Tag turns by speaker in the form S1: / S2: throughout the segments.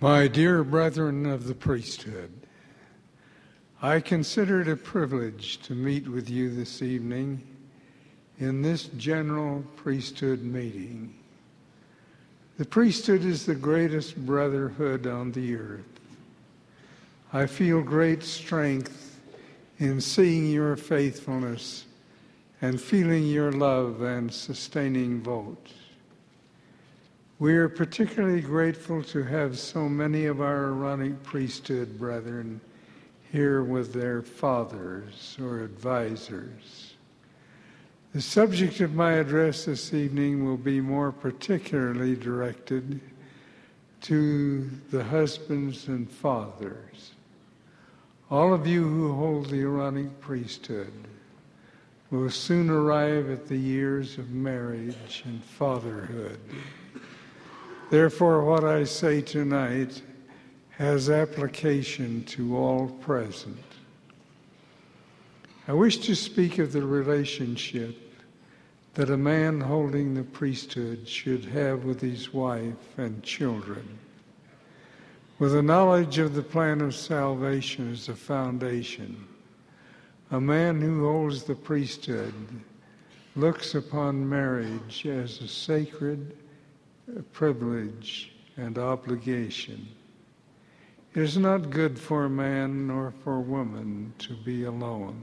S1: My dear brethren of the priesthood, I consider it a privilege to meet with you this evening in this general priesthood meeting. The priesthood is the greatest brotherhood on the earth. I feel great strength in seeing your faithfulness and feeling your love and sustaining vote. We are particularly grateful to have so many of our Aaronic priesthood brethren here with their fathers or advisors. The subject of my address this evening will be more particularly directed to the husbands and fathers. All of you who hold the Aaronic priesthood will soon arrive at the years of marriage and fatherhood. Therefore, what I say tonight has application to all present. I wish to speak of the relationship that a man holding the priesthood should have with his wife and children. With a knowledge of the plan of salvation as a foundation, a man who holds the priesthood looks upon marriage as a sacred privilege and obligation. It is not good for man nor for woman to be alone.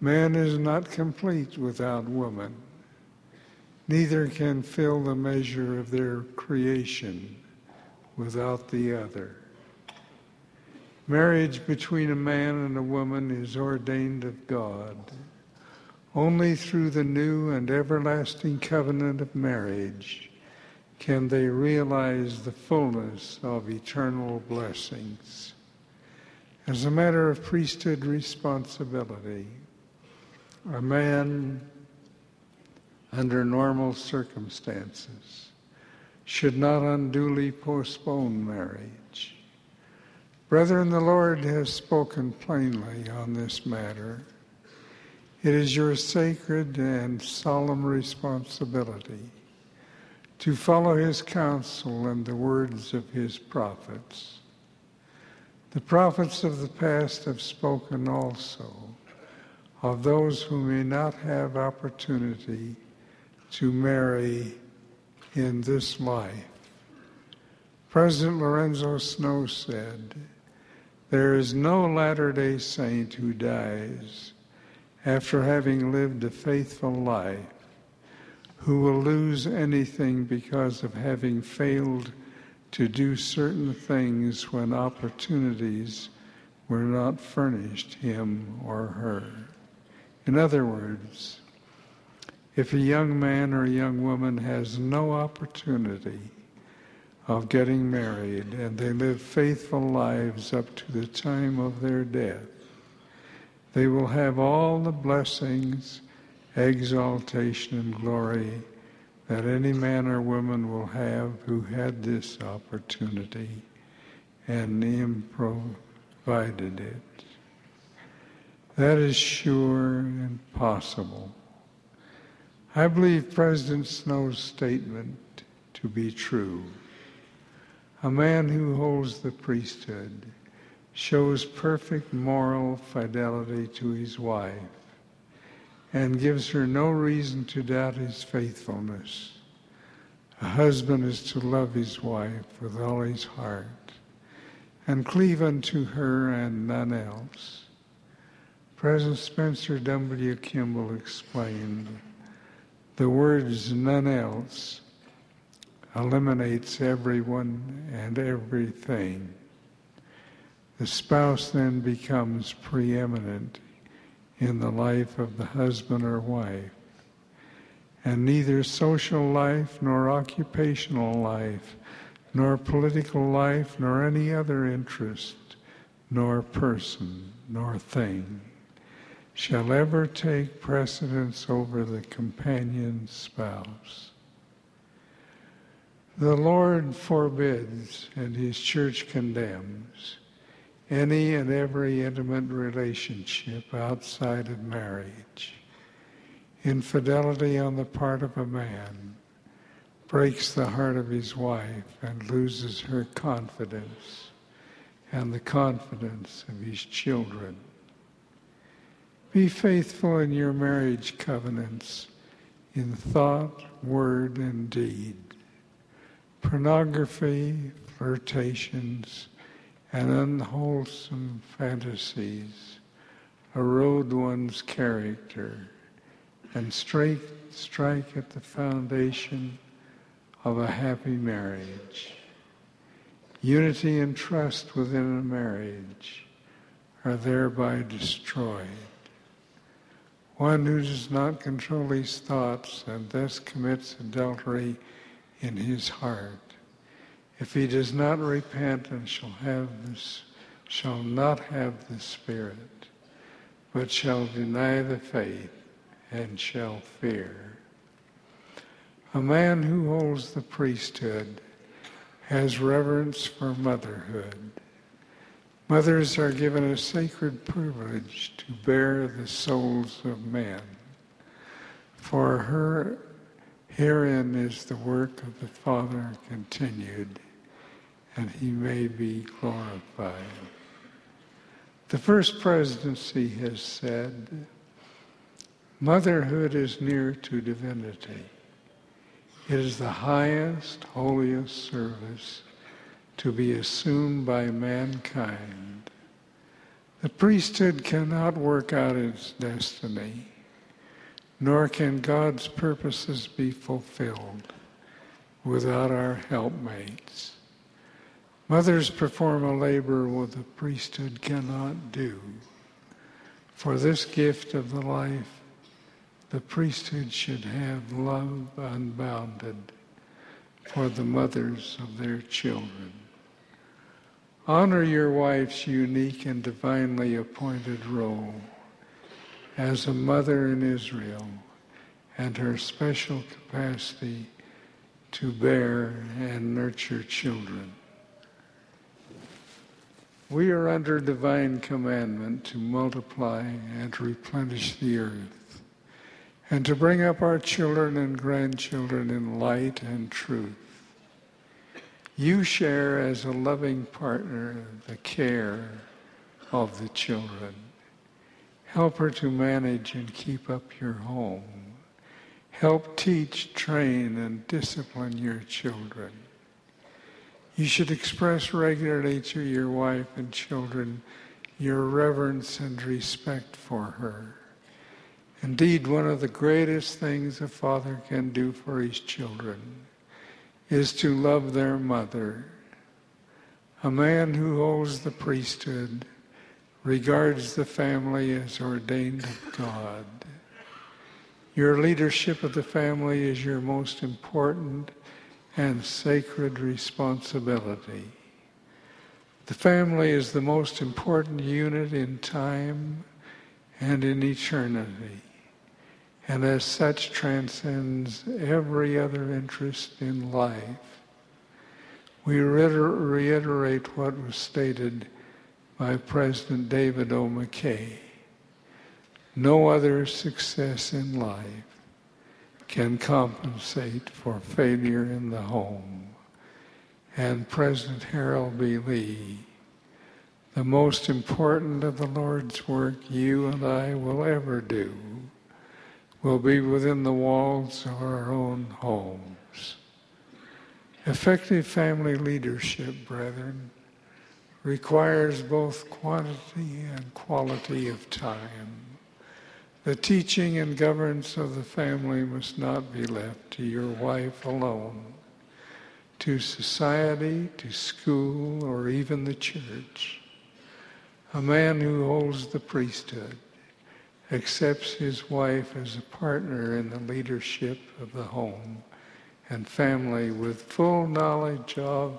S1: Man is not complete without woman. Neither can fill the measure of their creation without the other. Marriage between a man and a woman is ordained of God. Only through the new and everlasting covenant of marriage can they realize the fullness of eternal blessings. As a matter of priesthood responsibility, a man under normal circumstances should not unduly postpone marriage. Brethren, the Lord has spoken plainly on this matter. It is your sacred and solemn responsibility to follow his counsel and the words of his prophets. The prophets of the past have spoken also of those who may not have opportunity to marry in this life. President Lorenzo Snow said, There is no Latter day Saint who dies after having lived a faithful life who will lose anything because of having failed to do certain things when opportunities were not furnished him or her. In other words, if a young man or a young woman has no opportunity of getting married and they live faithful lives up to the time of their death, they will have all the blessings exaltation and glory that any man or woman will have who had this opportunity and him provided it. That is sure and possible. I believe President Snow's statement to be true. A man who holds the priesthood shows perfect moral fidelity to his wife and gives her no reason to doubt his faithfulness. A husband is to love his wife with all his heart and cleave unto her and none else. President Spencer W. Kimball explained the words none else eliminates everyone and everything. The spouse then becomes preeminent in the life of the husband or wife. And neither social life, nor occupational life, nor political life, nor any other interest, nor person, nor thing shall ever take precedence over the companion spouse. The Lord forbids and His church condemns any and every intimate relationship outside of marriage. Infidelity on the part of a man, breaks the heart of his wife and loses her confidence and the confidence of his children. Be faithful in your marriage covenants in thought, word, and deed. Pornography, flirtations, and unwholesome fantasies erode one's character and strike, strike at the foundation of a happy marriage. Unity and trust within a marriage are thereby destroyed. One who does not control his thoughts and thus commits adultery in his heart if he does not repent and shall have this, shall not have the Spirit, but shall deny the faith and shall fear. A man who holds the priesthood has reverence for motherhood. Mothers are given a sacred privilege to bear the souls of men. For her, herein is the work of the Father continued and he may be glorified. The first presidency has said, motherhood is near to divinity. It is the highest, holiest service to be assumed by mankind. The priesthood cannot work out its destiny, nor can God's purposes be fulfilled without our helpmates. Mothers perform a labor what the priesthood cannot do. For this gift of the life, the priesthood should have love unbounded for the mothers of their children. Honor your wife's unique and divinely appointed role as a mother in Israel and her special capacity to bear and nurture children. We are under divine commandment to multiply and replenish the earth, and to bring up our children and grandchildren in light and truth. You share as a loving partner the care of the children. Help her to manage and keep up your home. Help teach, train, and discipline your children. You should express regularly to your wife and children your reverence and respect for her. Indeed, one of the greatest things a father can do for his children is to love their mother. A man who holds the priesthood regards the family as ordained of God. Your leadership of the family is your most important and sacred responsibility. The family is the most important unit in time and in eternity, and as such transcends every other interest in life. We reiterate what was stated by President David O. McKay. No other success in life can compensate for failure in the home. And President Harold B. Lee, the most important of the Lord's work you and I will ever do will be within the walls of our own homes. Effective family leadership, brethren, requires both quantity and quality of time. The teaching and governance of the family must not be left to your wife alone, to society, to school, or even the church. A man who holds the priesthood accepts his wife as a partner in the leadership of the home and family with full knowledge of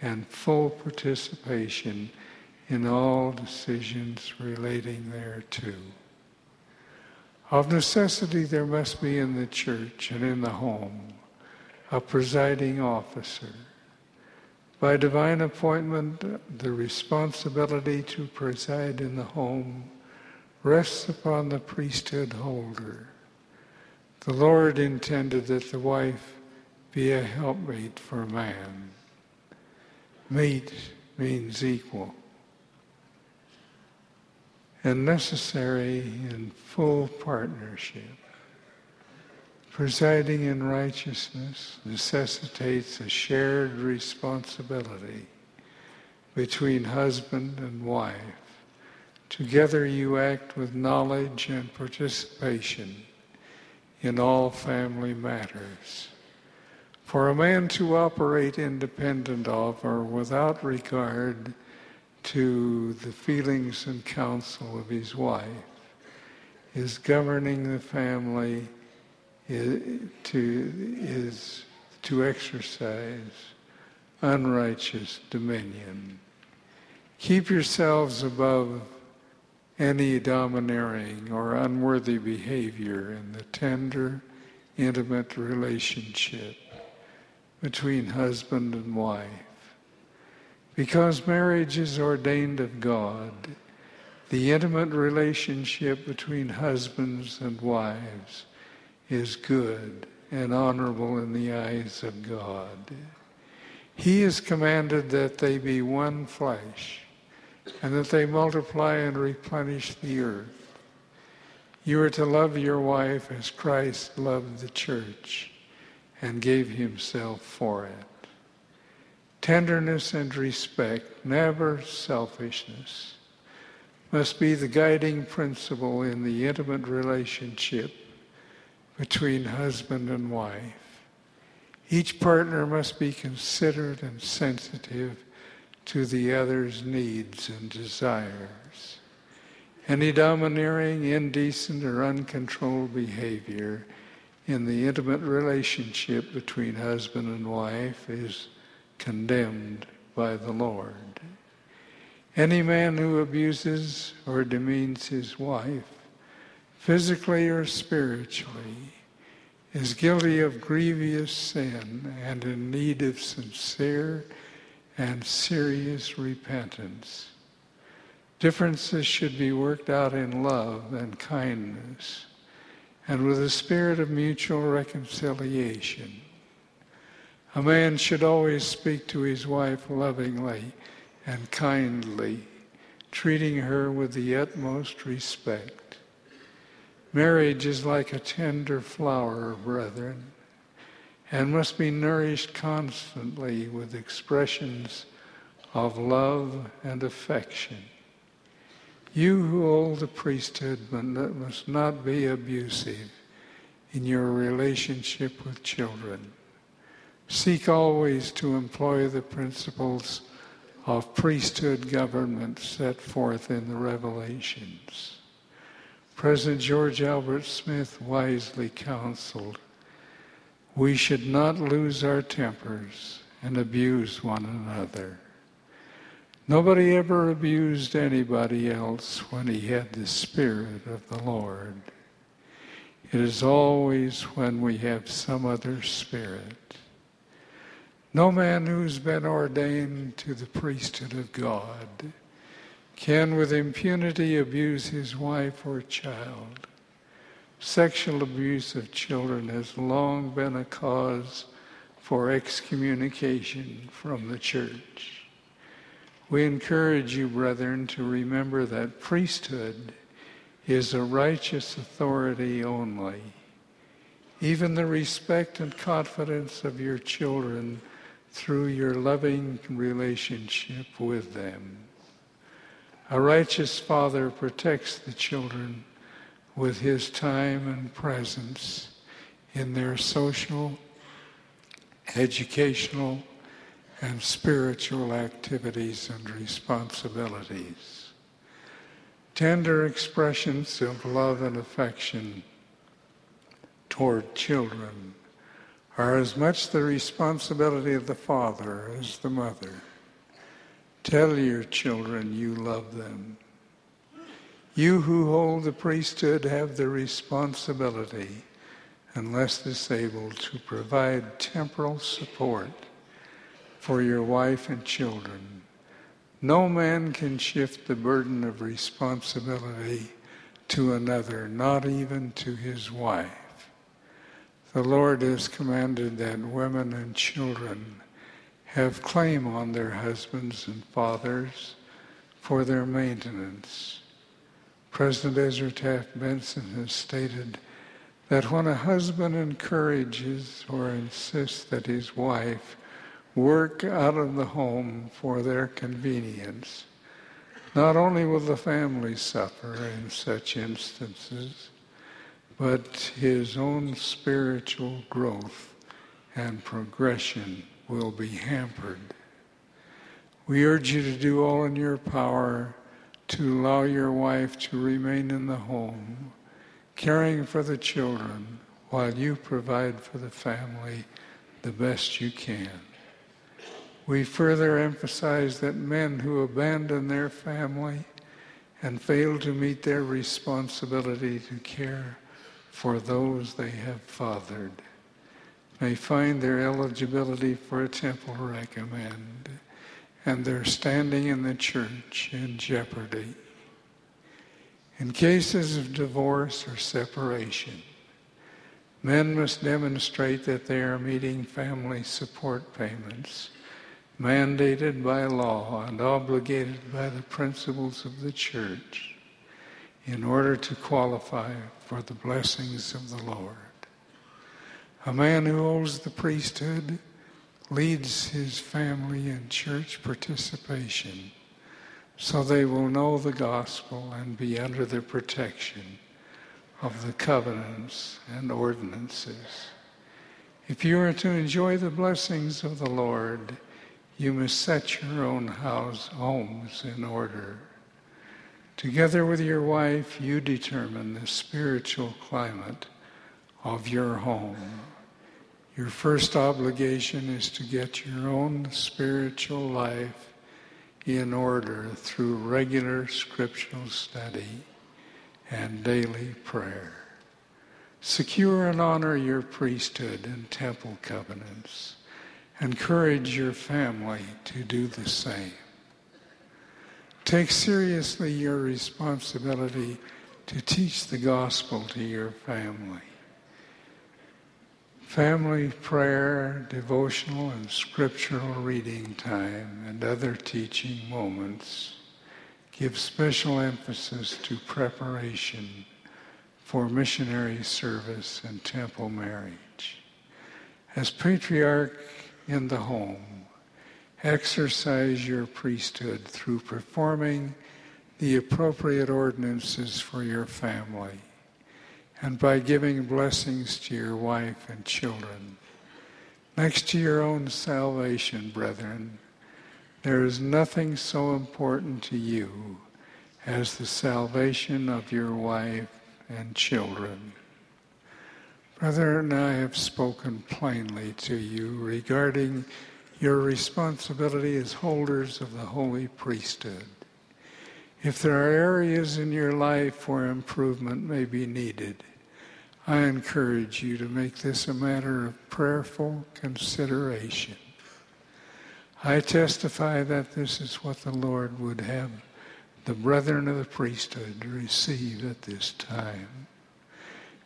S1: and full participation in all decisions relating thereto. Of necessity, there must be in the church and in the home a presiding officer. By divine appointment, the responsibility to preside in the home rests upon the priesthood holder. The Lord intended that the wife be a helpmate for man. Mate means equal and necessary in full partnership. Presiding in righteousness necessitates a shared responsibility between husband and wife. Together you act with knowledge and participation in all family matters. For a man to operate independent of or without regard to the feelings and counsel of his wife is governing the family to, is to exercise unrighteous dominion. Keep yourselves above any domineering or unworthy behavior in the tender, intimate relationship between husband and wife. Because marriage is ordained of God, the intimate relationship between husbands and wives is good and honorable in the eyes of God. He has commanded that they be one flesh and that they multiply and replenish the earth. You are to love your wife as Christ loved the church and gave himself for it tenderness and respect, never selfishness, must be the guiding principle in the intimate relationship between husband and wife. Each partner must be considerate and sensitive to the other's needs and desires. Any domineering, indecent, or uncontrolled behavior in the intimate relationship between husband and wife is condemned by the Lord. Any man who abuses or demeans his wife, physically or spiritually, is guilty of grievous sin and in need of sincere and serious repentance. Differences should be worked out in love and kindness and with a spirit of mutual reconciliation. A man should always speak to his wife lovingly and kindly, treating her with the utmost respect. Marriage is like a tender flower, brethren, and must be nourished constantly with expressions of love and affection. You who hold the priesthood must not be abusive in your relationship with children. Seek always to employ the principles of priesthood government set forth in the Revelations. President George Albert Smith wisely counseled we should not lose our tempers and abuse one another. Nobody ever abused anybody else when he had the Spirit of the Lord. It is always when we have some other spirit. No man who's been ordained to the priesthood of God can with impunity abuse his wife or child. Sexual abuse of children has long been a cause for excommunication from the church. We encourage you, brethren, to remember that priesthood is a righteous authority only. Even the respect and confidence of your children through your loving relationship with them. A righteous father protects the children with his time and presence in their social, educational, and spiritual activities and responsibilities. Tender expressions of love and affection toward children are as much the responsibility of the father as the mother. Tell your children you love them. You who hold the priesthood have the responsibility, unless disabled, to provide temporal support for your wife and children. No man can shift the burden of responsibility to another, not even to his wife. The Lord has commanded that women and children have claim on their husbands and fathers for their maintenance. President Ezra Taft Benson has stated that when a husband encourages or insists that his wife work out of the home for their convenience, not only will the family suffer in such instances, but his own spiritual growth and progression will be hampered. We urge you to do all in your power to allow your wife to remain in the home, caring for the children while you provide for the family the best you can. We further emphasize that men who abandon their family and fail to meet their responsibility to care for those they have fathered may find their eligibility for a temple recommend and their standing in the church in jeopardy. In cases of divorce or separation, men must demonstrate that they are meeting family support payments mandated by law and obligated by the principles of the church in order to qualify for the blessings of the Lord. A man who holds the priesthood leads his family in church participation so they will know the gospel and be under the protection of the covenants and ordinances. If you are to enjoy the blessings of the Lord, you must set your own house, homes in order. Together with your wife, you determine the spiritual climate of your home. Your first obligation is to get your own spiritual life in order through regular scriptural study and daily prayer. Secure and honor your priesthood and temple covenants. Encourage your family to do the same. Take seriously your responsibility to teach the gospel to your family. Family prayer, devotional, and scriptural reading time and other teaching moments give special emphasis to preparation for missionary service and temple marriage. As patriarch in the home. Exercise your priesthood through performing the appropriate ordinances for your family and by giving blessings to your wife and children. Next to your own salvation, brethren, there is nothing so important to you as the salvation of your wife and children. Brethren, I have spoken plainly to you regarding your responsibility as holders of the holy priesthood. If there are areas in your life where improvement may be needed, I encourage you to make this a matter of prayerful consideration. I testify that this is what the Lord would have the brethren of the priesthood receive at this time.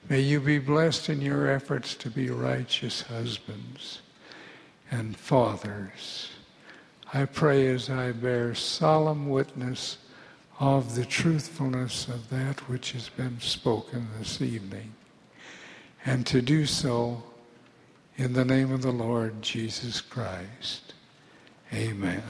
S1: May you be blessed in your efforts to be righteous husbands and fathers. I pray as I bear solemn witness of the truthfulness of that which has been spoken this evening, and to do so in the name of the Lord Jesus Christ. Amen.